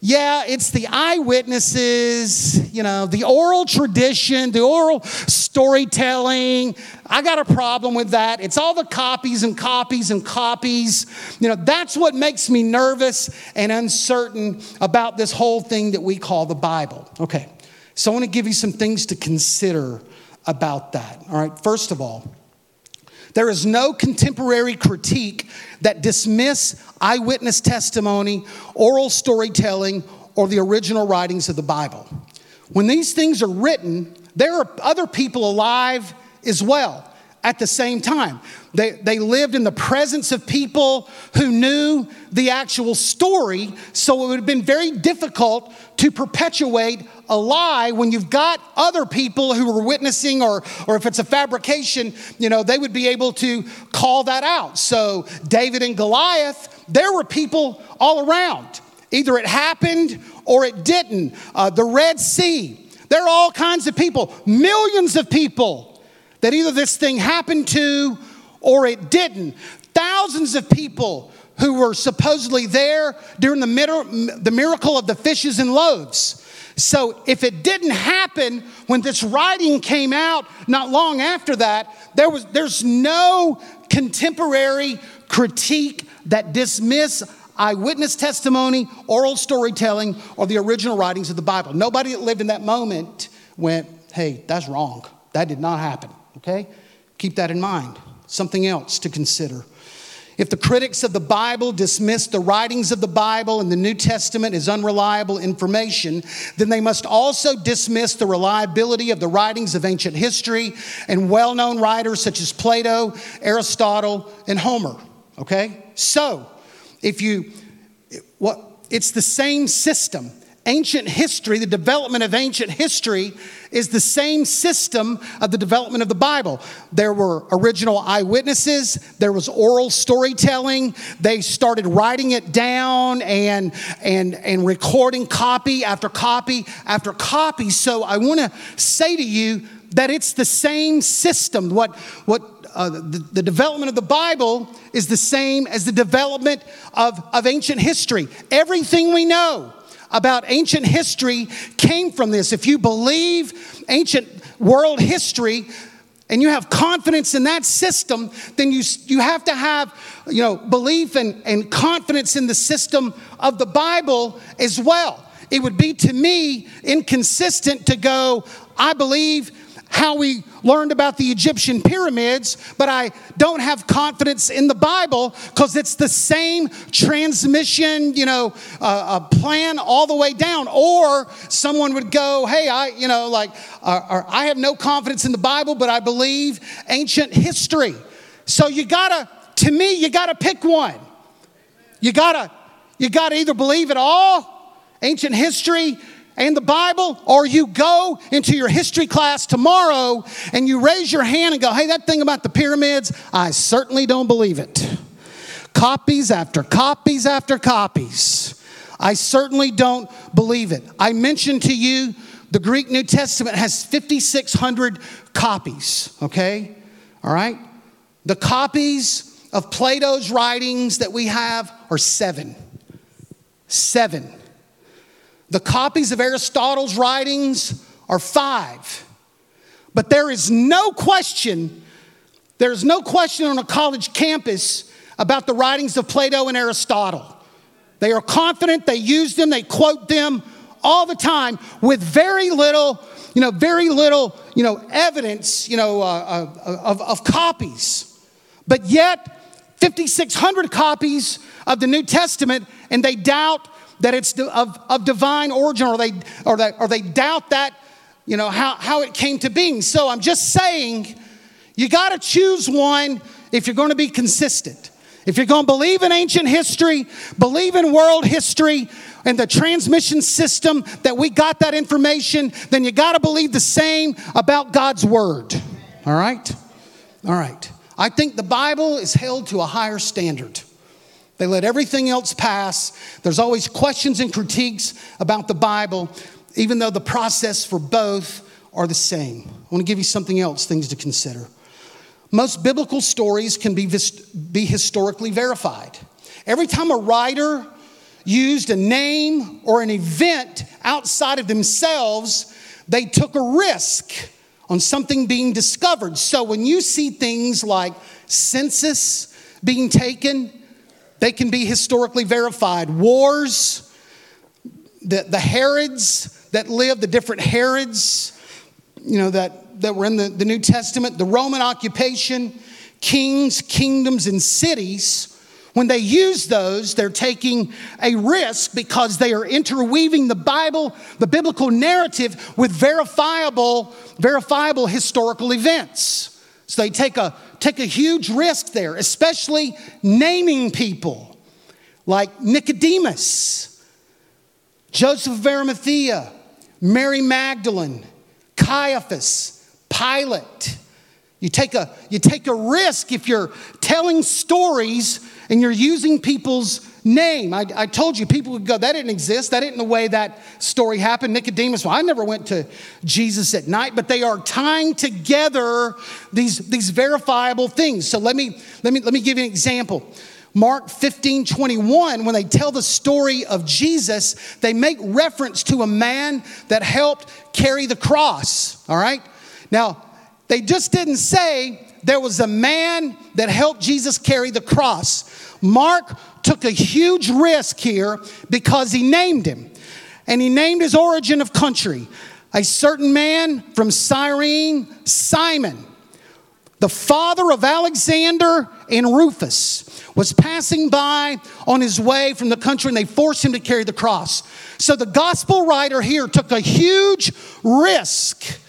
yeah, it's the eyewitnesses, you know, the oral tradition, the oral storytelling. I got a problem with that. It's all the copies and copies and copies. You know, that's what makes me nervous and uncertain about this whole thing that we call the Bible. Okay, so I want to give you some things to consider about that. All right, first of all, there is no contemporary critique that dismiss eyewitness testimony, oral storytelling, or the original writings of the Bible. When these things are written, there are other people alive as well at the same time. They, they lived in the presence of people who knew the actual story, so it would have been very difficult to perpetuate a lie when you've got other people who were witnessing, or, or if it's a fabrication, you know, they would be able to call that out. So, David and Goliath, there were people all around. Either it happened or it didn't. Uh, the Red Sea, there are all kinds of people, millions of people that either this thing happened to or it didn't. Thousands of people who were supposedly there during the miracle of the fishes and loaves. So if it didn't happen when this writing came out not long after that, there was there's no contemporary critique that dismiss eyewitness testimony, oral storytelling, or the original writings of the Bible. Nobody that lived in that moment went, hey, that's wrong. That did not happen. Okay? Keep that in mind. Something else to consider. If the critics of the Bible dismiss the writings of the Bible and the New Testament as unreliable information, then they must also dismiss the reliability of the writings of ancient history and well known writers such as Plato, Aristotle, and Homer. Okay? So, if you, what, it's the same system ancient history, the development of ancient history, is the same system of the development of the Bible. There were original eyewitnesses, there was oral storytelling, they started writing it down and, and, and recording copy after copy after copy. So I want to say to you that it's the same system. What, what uh, the, the, development of the Bible is the same as the development of, of ancient history. Everything we know about ancient history came from this. If you believe ancient world history, and you have confidence in that system, then you, you have to have you know, belief and, and confidence in the system of the Bible as well. It would be to me inconsistent to go, I believe how we learned about the Egyptian pyramids, but I don't have confidence in the Bible because it's the same transmission, you know, uh, plan all the way down. Or someone would go, hey, I, you know, like, uh, I have no confidence in the Bible, but I believe ancient history. So you gotta, to me, you gotta pick one. You gotta, you gotta either believe it all, ancient history, and the Bible, or you go into your history class tomorrow and you raise your hand and go, hey, that thing about the pyramids, I certainly don't believe it. Copies after copies after copies. I certainly don't believe it. I mentioned to you the Greek New Testament has 5,600 copies, okay? All right? The copies of Plato's writings that we have are seven. Seven. The copies of Aristotle's writings are five. But there is no question, there's no question on a college campus about the writings of Plato and Aristotle. They are confident, they use them, they quote them all the time with very little, you know, very little, you know, evidence, you know, uh, uh of, of copies. But yet, 5,600 copies of the New Testament, and they doubt that it's of, of divine origin or they, or, they, or they doubt that, you know, how, how it came to being. So I'm just saying, you got to choose one if you're going to be consistent. If you're going to believe in ancient history, believe in world history, and the transmission system that we got that information, then you got to believe the same about God's word. All right? All right. I think the Bible is held to a higher standard. They let everything else pass. There's always questions and critiques about the Bible, even though the process for both are the same. I want to give you something else, things to consider. Most biblical stories can be, be historically verified. Every time a writer used a name or an event outside of themselves, they took a risk on something being discovered. So when you see things like census being taken, they can be historically verified. Wars, the, the Herods that lived, the different Herods, you know, that, that were in the, the New Testament, the Roman occupation, kings, kingdoms, and cities. When they use those, they're taking a risk because they are interweaving the Bible, the biblical narrative, with verifiable, verifiable historical events. So they take a, take a huge risk there, especially naming people like Nicodemus, Joseph of Arimathea, Mary Magdalene, Caiaphas, Pilate. You take a, you take a risk if you're telling stories and you're using people's name. I, I, told you people would go, that didn't exist. That isn't the way that story happened. Nicodemus, well, I never went to Jesus at night, but they are tying together these, these verifiable things. So let me, let, me, let me give you an example. Mark 15, 21, when they tell the story of Jesus, they make reference to a man that helped carry the cross. All right? Now, they just didn't say there was a man that helped Jesus carry the cross. Mark took a huge risk here because he named him. And he named his origin of country. A certain man from Cyrene, Simon, the father of Alexander and Rufus was passing by on his way from the country and they forced him to carry the cross. So the gospel writer here took a huge risk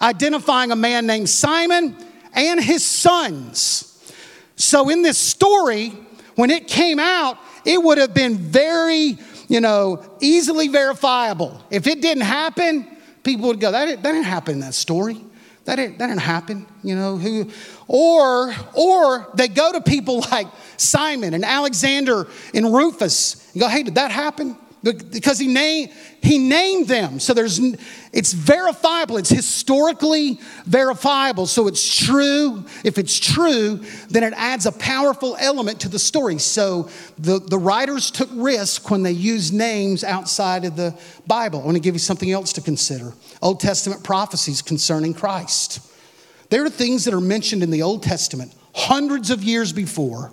identifying a man named Simon and his sons. So in this story, when it came out, it would have been very, you know, easily verifiable. If it didn't happen, people would go, that didn't, that didn't happen in that story. That didn't, that didn't happen, you know, who, or, or they go to people like Simon and Alexander and Rufus and go, hey, did that happen? Because he named, he named them. So there's, it's verifiable. It's historically verifiable. So it's true. If it's true, then it adds a powerful element to the story. So the, the writers took risk when they used names outside of the Bible. I want to give you something else to consider Old Testament prophecies concerning Christ. There are things that are mentioned in the Old Testament hundreds of years before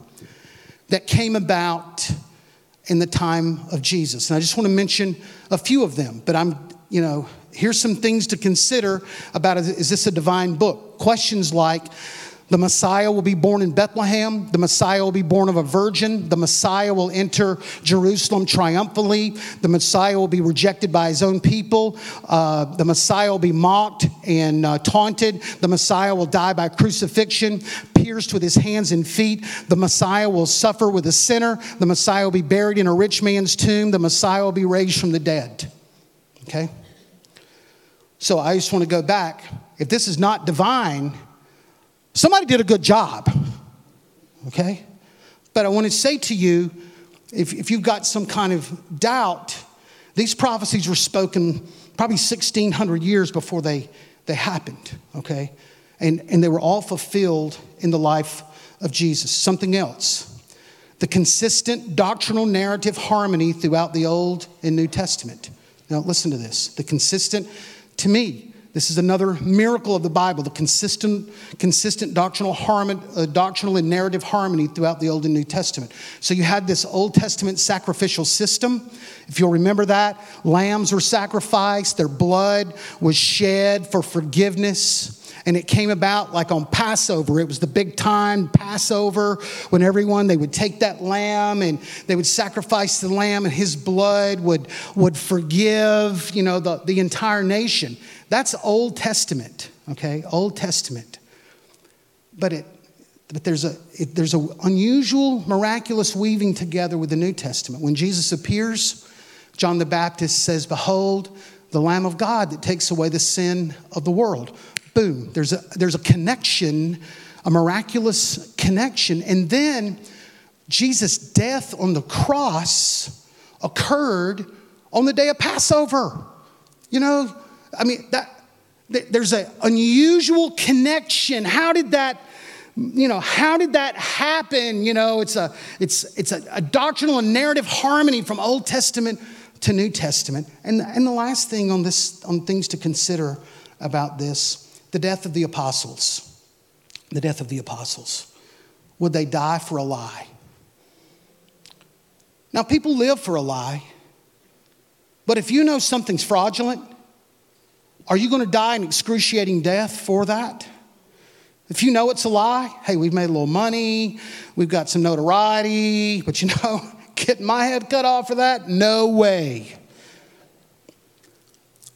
that came about in the time of Jesus. And I just want to mention a few of them, but I'm, you know, here's some things to consider about is this a divine book? Questions like, the Messiah will be born in Bethlehem. The Messiah will be born of a virgin. The Messiah will enter Jerusalem triumphantly. The Messiah will be rejected by his own people. Uh, the Messiah will be mocked and uh, taunted. The Messiah will die by crucifixion, pierced with his hands and feet. The Messiah will suffer with a sinner. The Messiah will be buried in a rich man's tomb. The Messiah will be raised from the dead. Okay? So I just want to go back. If this is not divine, Somebody did a good job, okay? But I want to say to you if, if you've got some kind of doubt, these prophecies were spoken probably 1600 years before they, they happened, okay? And, and they were all fulfilled in the life of Jesus. Something else the consistent doctrinal narrative harmony throughout the Old and New Testament. Now, listen to this. The consistent, to me, this is another miracle of the Bible, the consistent, consistent doctrinal, harmony, uh, doctrinal and narrative harmony throughout the Old and New Testament. So you had this Old Testament sacrificial system. If you'll remember that, lambs were sacrificed, their blood was shed for forgiveness. And it came about like on Passover. It was the big time Passover when everyone, they would take that lamb and they would sacrifice the lamb and his blood would, would forgive, you know, the, the entire nation. That's Old Testament, okay? Old Testament. But it but there's a it, there's an unusual miraculous weaving together with the New Testament. When Jesus appears, John the Baptist says, "Behold, the Lamb of God that takes away the sin of the world." Boom. There's a there's a connection, a miraculous connection, and then Jesus' death on the cross occurred on the day of Passover. You know, I mean, that, there's an unusual connection. How did that, you know, how did that happen? You know, it's a, it's, it's a, a doctrinal and narrative harmony from Old Testament to New Testament. And, and the last thing on this, on things to consider about this, the death of the apostles. The death of the apostles. Would they die for a lie? Now, people live for a lie, but if you know something's fraudulent, are you going to die an excruciating death for that? If you know it's a lie, hey, we've made a little money, we've got some notoriety, but you know, getting my head cut off for that? No way.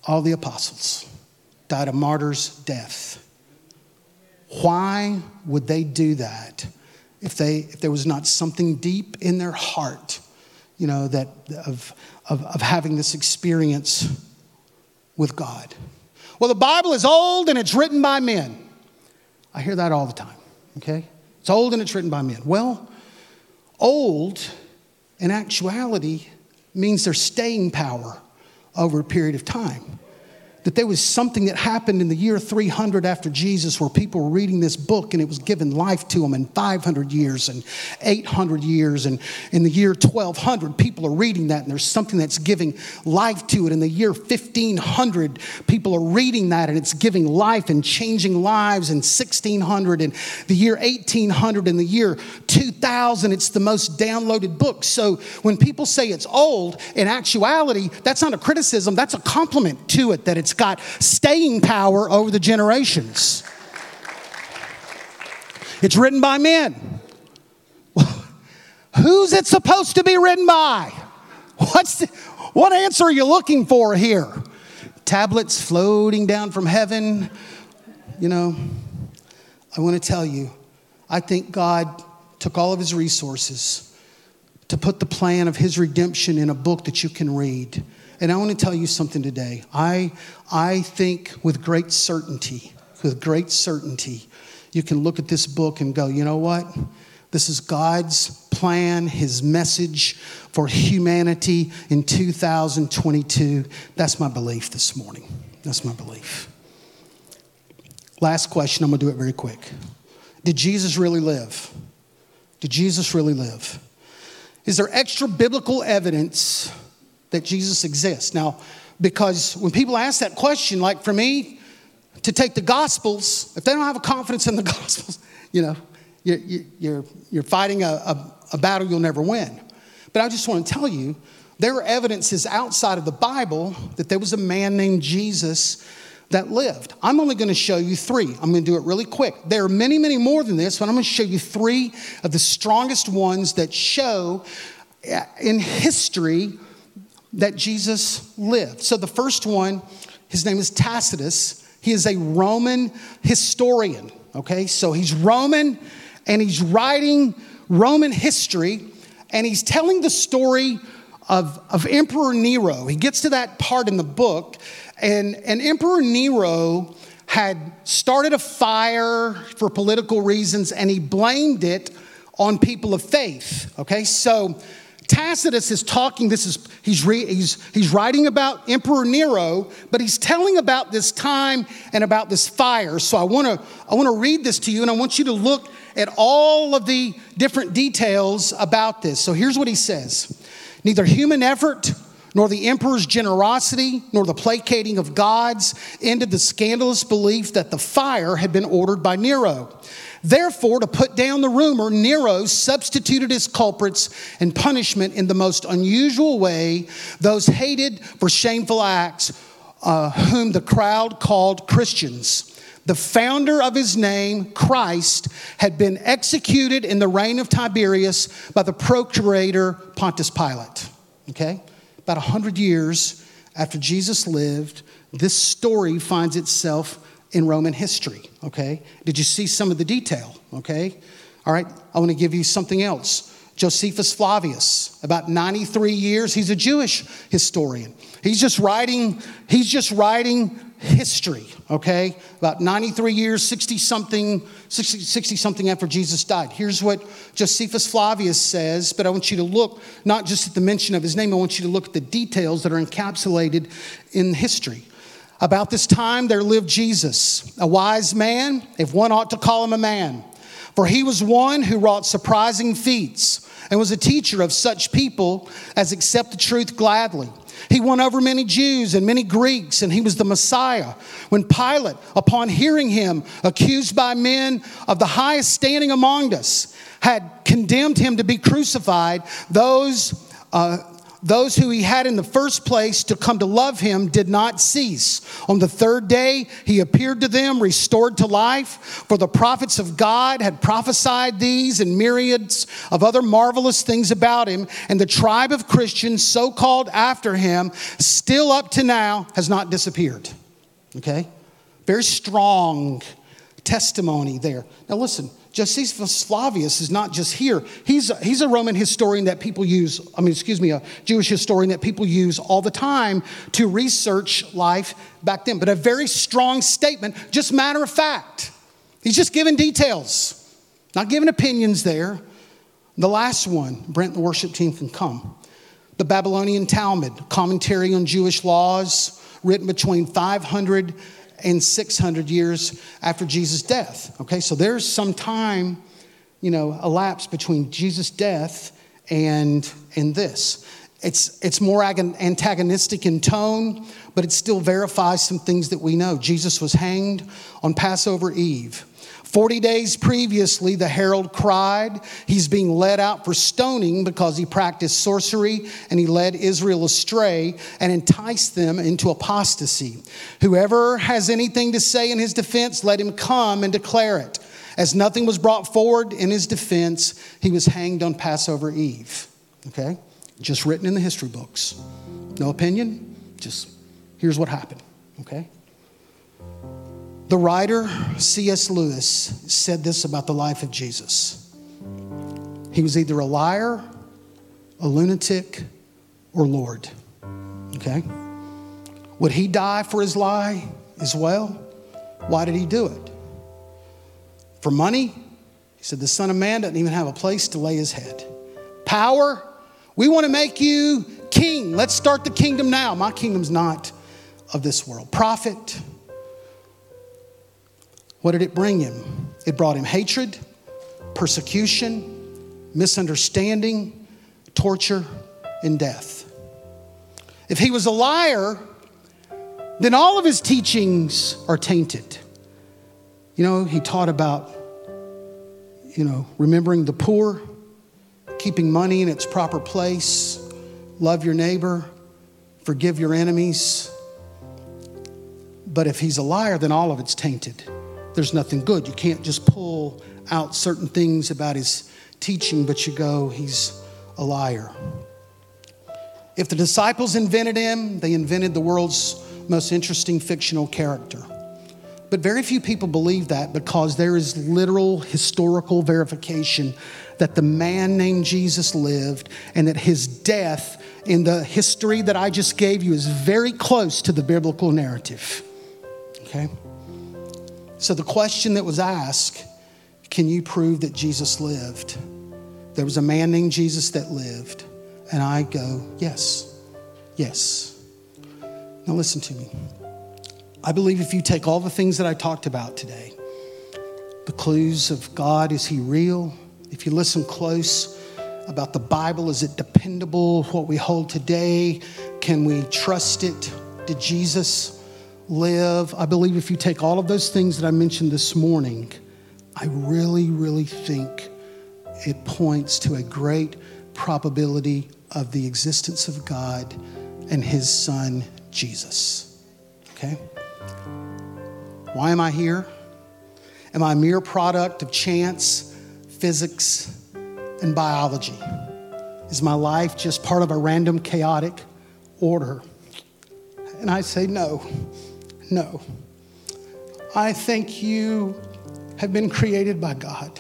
All the apostles died a martyr's death. Why would they do that if, they, if there was not something deep in their heart, you know, that of, of, of having this experience with God? Well, the Bible is old and it's written by men. I hear that all the time, okay? It's old and it's written by men. Well, old in actuality means there's staying power over a period of time. That there was something that happened in the year 300 after Jesus where people were reading this book and it was given life to them in 500 years and 800 years. And in the year 1200, people are reading that and there's something that's giving life to it. In the year 1500, people are reading that and it's giving life and changing lives. In 1600 and the year 1800 and the year 2000, it's the most downloaded book. So when people say it's old, in actuality, that's not a criticism, that's a compliment to it that it's got staying power over the generations. It's written by men. Who's it supposed to be written by? What's the, what answer are you looking for here? Tablets floating down from heaven. You know, I want to tell you, I think God took all of his resources to put the plan of his redemption in a book that you can read. And I want to tell you something today. I, I think with great certainty, with great certainty, you can look at this book and go, you know what? This is God's plan, His message for humanity in 2022. That's my belief this morning. That's my belief. Last question, I'm going to do it very quick. Did Jesus really live? Did Jesus really live? Is there extra biblical evidence that Jesus exists? Now, because when people ask that question, like for me, to take the Gospels, if they don't have a confidence in the Gospels, you know, you're, you're, you're fighting a, a, a battle you'll never win. But I just want to tell you, there are evidences outside of the Bible that there was a man named Jesus that lived. I'm only going to show you three. I'm going to do it really quick. There are many, many more than this, but I'm going to show you three of the strongest ones that show uh, in history that Jesus lived. So the first one, his name is Tacitus. He is a Roman historian, okay? So he's Roman and he's writing Roman history and he's telling the story of, of Emperor Nero. He gets to that part in the book and, and Emperor Nero had started a fire for political reasons and he blamed it on people of faith. Okay, so Tacitus is talking, this is, he's, re, he's, he's writing about Emperor Nero, but he's telling about this time and about this fire. So I wanna, I wanna read this to you and I want you to look at all of the different details about this. So here's what he says Neither human effort, nor the emperor's generosity, nor the placating of gods ended the scandalous belief that the fire had been ordered by Nero. Therefore, to put down the rumor, Nero substituted his culprits and punishment in the most unusual way those hated for shameful acts, uh, whom the crowd called Christians. The founder of his name, Christ, had been executed in the reign of Tiberius by the procurator Pontius Pilate. Okay? about 100 years after Jesus lived, this story finds itself in Roman history, okay? Did you see some of the detail, okay? All right, I want to give you something else. Josephus Flavius, about 93 years, he's a Jewish historian. He's just writing, he's just writing history, okay? About 93 years, 60 something, 60, 60 something after Jesus died. Here's what Josephus Flavius says, but I want you to look not just at the mention of his name, I want you to look at the details that are encapsulated in history. About this time, there lived Jesus, a wise man, if one ought to call him a man. For he was one who wrought surprising feats and was a teacher of such people as accept the truth gladly. He won over many Jews and many Greeks, and he was the Messiah. When Pilate, upon hearing him accused by men of the highest standing among us, had condemned him to be crucified, those uh, those who he had in the first place to come to love him did not cease. On the third day, he appeared to them, restored to life. For the prophets of God had prophesied these and myriads of other marvelous things about him. And the tribe of Christians, so called after him, still up to now has not disappeared. Okay? Very strong testimony there. Now, listen, Josephus Flavius is not just here. He's a, he's a Roman historian that people use, I mean, excuse me, a Jewish historian that people use all the time to research life back then. But a very strong statement, just matter of fact. He's just giving details, not giving opinions there. The last one, Brent, the worship team can come. The Babylonian Talmud, commentary on Jewish laws, written between 500 and 600 years after Jesus' death. Okay, so there's some time, you know, elapsed between Jesus' death and, and this. It's, it's more antagonistic in tone, but it still verifies some things that we know. Jesus was hanged on Passover Eve. 40 days previously, the herald cried. He's being led out for stoning because he practiced sorcery and he led Israel astray and enticed them into apostasy. Whoever has anything to say in his defense, let him come and declare it. As nothing was brought forward in his defense, he was hanged on Passover Eve. Okay? Just written in the history books. No opinion, just here's what happened. Okay? The writer C.S. Lewis said this about the life of Jesus he was either a liar, a lunatic, or Lord. Okay? Would he die for his lie as well? Why did he do it? For money? He said, The Son of Man doesn't even have a place to lay his head. Power? We want to make you king. Let's start the kingdom now. My kingdom's not of this world. Profit? What did it bring him? It brought him hatred, persecution, misunderstanding, torture, and death. If he was a liar, then all of his teachings are tainted. You know, he taught about, you know, remembering the poor, keeping money in its proper place, love your neighbor, forgive your enemies. But if he's a liar, then all of it's tainted there's nothing good. You can't just pull out certain things about his teaching, but you go, he's a liar. If the disciples invented him, they invented the world's most interesting fictional character. But very few people believe that because there is literal historical verification that the man named Jesus lived and that his death in the history that I just gave you is very close to the biblical narrative. Okay? So the question that was asked can you prove that Jesus lived? There was a man named Jesus that lived. And I go, yes, yes. Now listen to me. I believe if you take all the things that I talked about today, the clues of God, is He real? If you listen close about the Bible, is it dependable? What we hold today, can we trust it? Did Jesus live. I believe if you take all of those things that I mentioned this morning, I really, really think it points to a great probability of the existence of God and His Son, Jesus. Okay? Why am I here? Am I a mere product of chance, physics, and biology? Is my life just part of a random, chaotic order? And I say no. No. I think you have been created by God.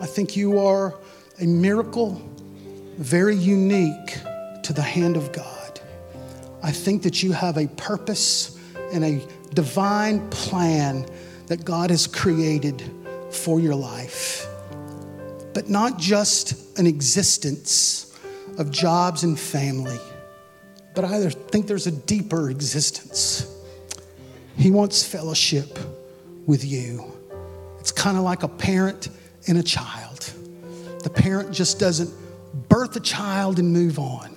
I think you are a miracle, very unique to the hand of God. I think that you have a purpose and a divine plan that God has created for your life. But not just an existence of jobs and family, but I think there's a deeper existence he wants fellowship with you. It's kind of like a parent and a child. The parent just doesn't birth a child and move on.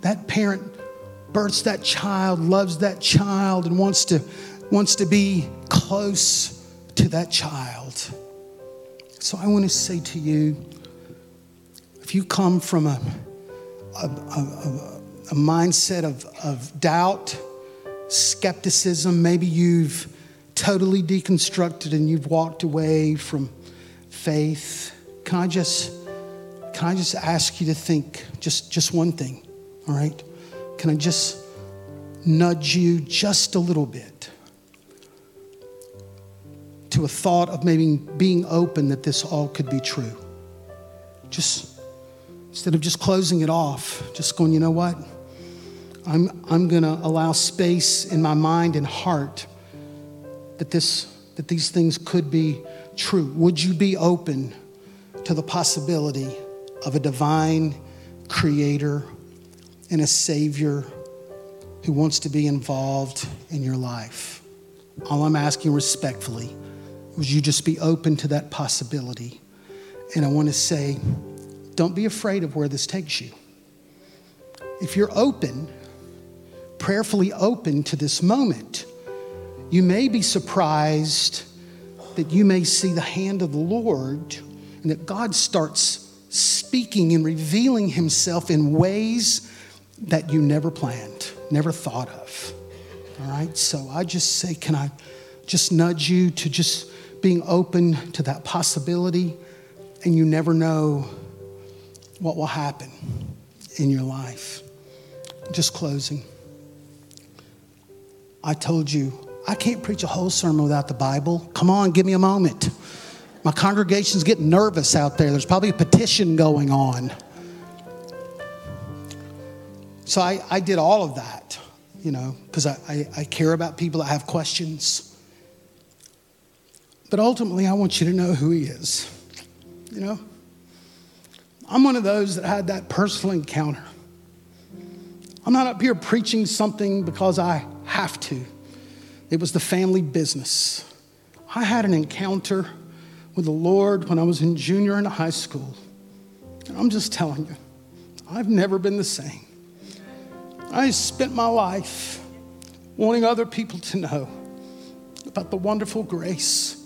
That parent births that child, loves that child, and wants to, wants to be close to that child. So I want to say to you if you come from a, a, a, a mindset of, of doubt, skepticism. Maybe you've totally deconstructed and you've walked away from faith. Can I just can I just ask you to think just just one thing? All right? Can I just nudge you just a little bit to a thought of maybe being open that this all could be true? Just instead of just closing it off, just going, you know what? I'm, I'm going to allow space in my mind and heart that, this, that these things could be true. Would you be open to the possibility of a divine creator and a savior who wants to be involved in your life. All I'm asking respectfully was you just be open to that possibility. And I want to say, don't be afraid of where this takes you. If you're open, prayerfully open to this moment, you may be surprised that you may see the hand of the Lord and that God starts speaking and revealing himself in ways that you never planned, never thought of. All right? So I just say, can I just nudge you to just being open to that possibility? And you never know what will happen in your life. Just closing. I told you, I can't preach a whole sermon without the Bible. Come on, give me a moment. My congregation's getting nervous out there. There's probably a petition going on. So I, I did all of that, you know, because I, I, I care about people that have questions. But ultimately, I want you to know who He is, you know? I'm one of those that had that personal encounter. I'm not up here preaching something because I have to. It was the family business. I had an encounter with the Lord when I was in junior in high school. And I'm just telling you, I've never been the same. I spent my life wanting other people to know about the wonderful grace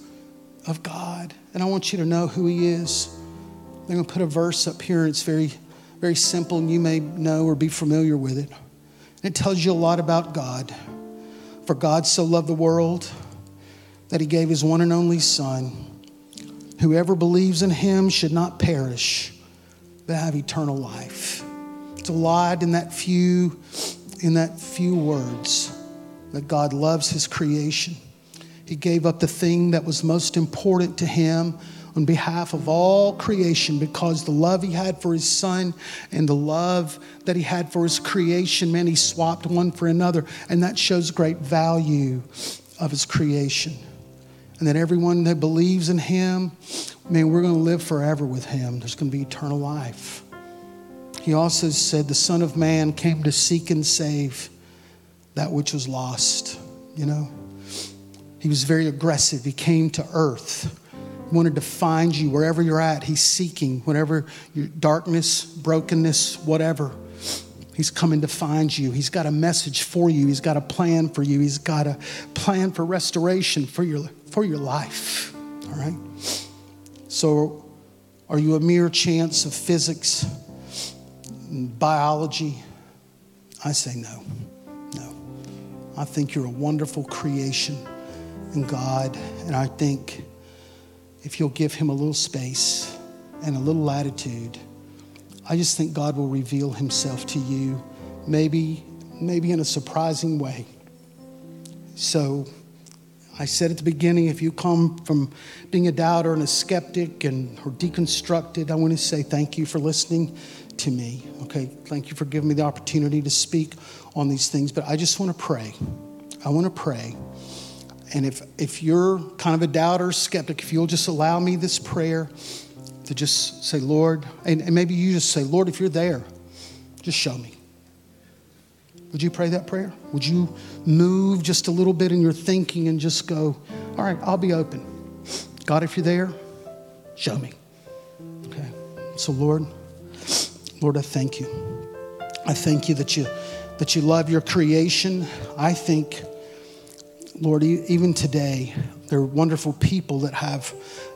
of God. And I want you to know who He is. I'm going to put a verse up here, and it's very, very simple, and you may know or be familiar with it. It tells you a lot about God. For God so loved the world that He gave His one and only Son Whoever believes in him should not perish, but have eternal life. It's a lot in that few, in that few words that God loves his creation. He gave up the thing that was most important to him on behalf of all creation because the love he had for his son and the love that he had for his creation, man, he swapped one for another. And that shows great value of his creation and that everyone that believes in him, man, we're going to live forever with him. There's going to be eternal life. He also said, The Son of Man came to seek and save that which was lost. You know, he was very aggressive. He came to earth. Wanted to find you wherever you're at. He's seeking whatever your darkness, brokenness, whatever. He's coming to find you. He's got a message for you. He's got a plan for you. He's got a plan for restoration for your for your life. All right? So, are you a mere chance of physics, biology? I say no. No. I think you're a wonderful creation in God, and I think if you'll give Him a little space and a little latitude, I just think God will reveal Himself to you, maybe, maybe in a surprising way. So, I said at the beginning, if you come from being a doubter and a skeptic and or deconstructed, I want to say thank you for listening to me. Okay, thank you for giving me the opportunity to speak on these things. But I just want to pray. I want to pray. And if if you're kind of a doubter, skeptic, if you'll just allow me this prayer to just say, Lord, and, and maybe you just say, Lord, if you're there, just show me. Would you pray that prayer? Would you move just a little bit in your thinking and just go, all right, I'll be open. God, if you're there, show me. Okay. So, Lord, Lord, I thank you. I thank you that you that you love your creation. I think, Lord, even today, there are wonderful people that have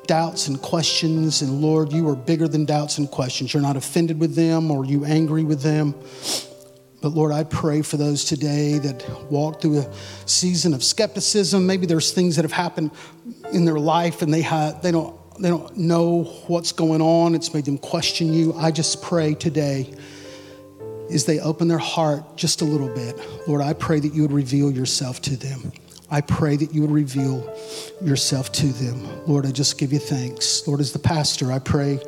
doubts and questions, and Lord, you are bigger than doubts and questions. You're not offended with them or you angry with them. But Lord, I pray for those today that walk through a season of skepticism. Maybe there's things that have happened in their life and they, they, don't, they don't know what's going on. It's made them question you. I just pray today as they open their heart just a little bit, Lord, I pray that you would reveal yourself to them. I pray that you would reveal yourself to them. Lord, I just give you thanks. Lord, as the pastor, I pray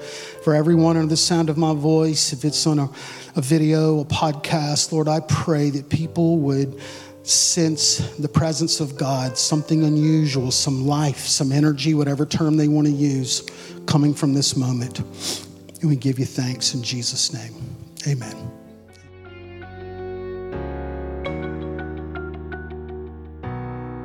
for everyone under the sound of my voice, if it's on a, a video, a podcast, Lord, I pray that people would sense the presence of God, something unusual, some life, some energy, whatever term they want to use, coming from this moment. And we give you thanks in Jesus' name. Amen.